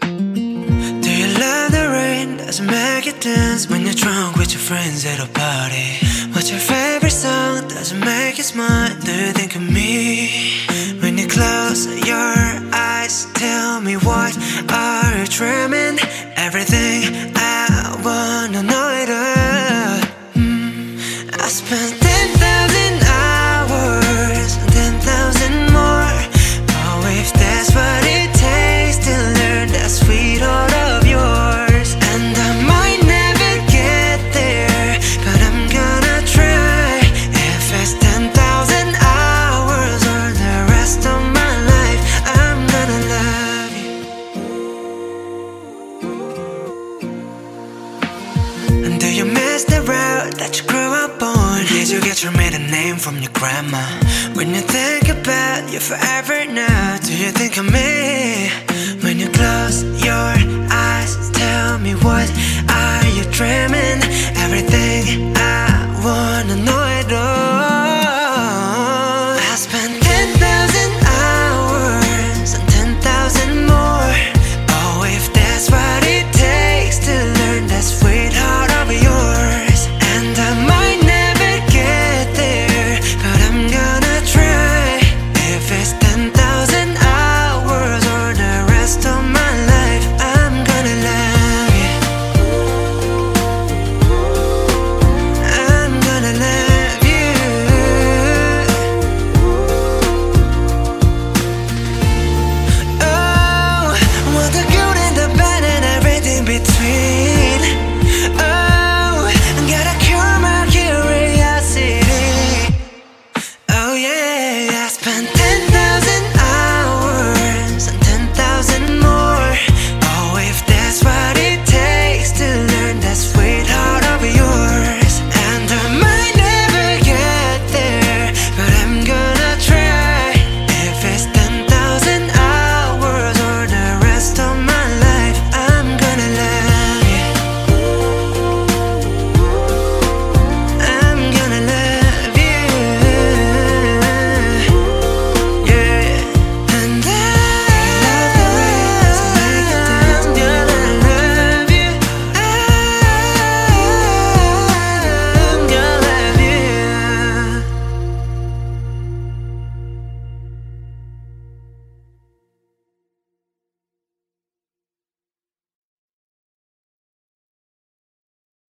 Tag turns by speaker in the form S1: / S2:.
S1: Do you love the rain? Does it make you dance when you're drunk with your friends at a party? What's your favorite song? Does it make you smile? Do you think of me? When you close your eyes, tell me what are you dreaming? Everything I wanna know it all. Mm, I spent 10,000 you miss the that you grew up on? Did you get your maiden name from your grandma? When you think about you forever now, do you think of me? When you close your eyes, tell me what I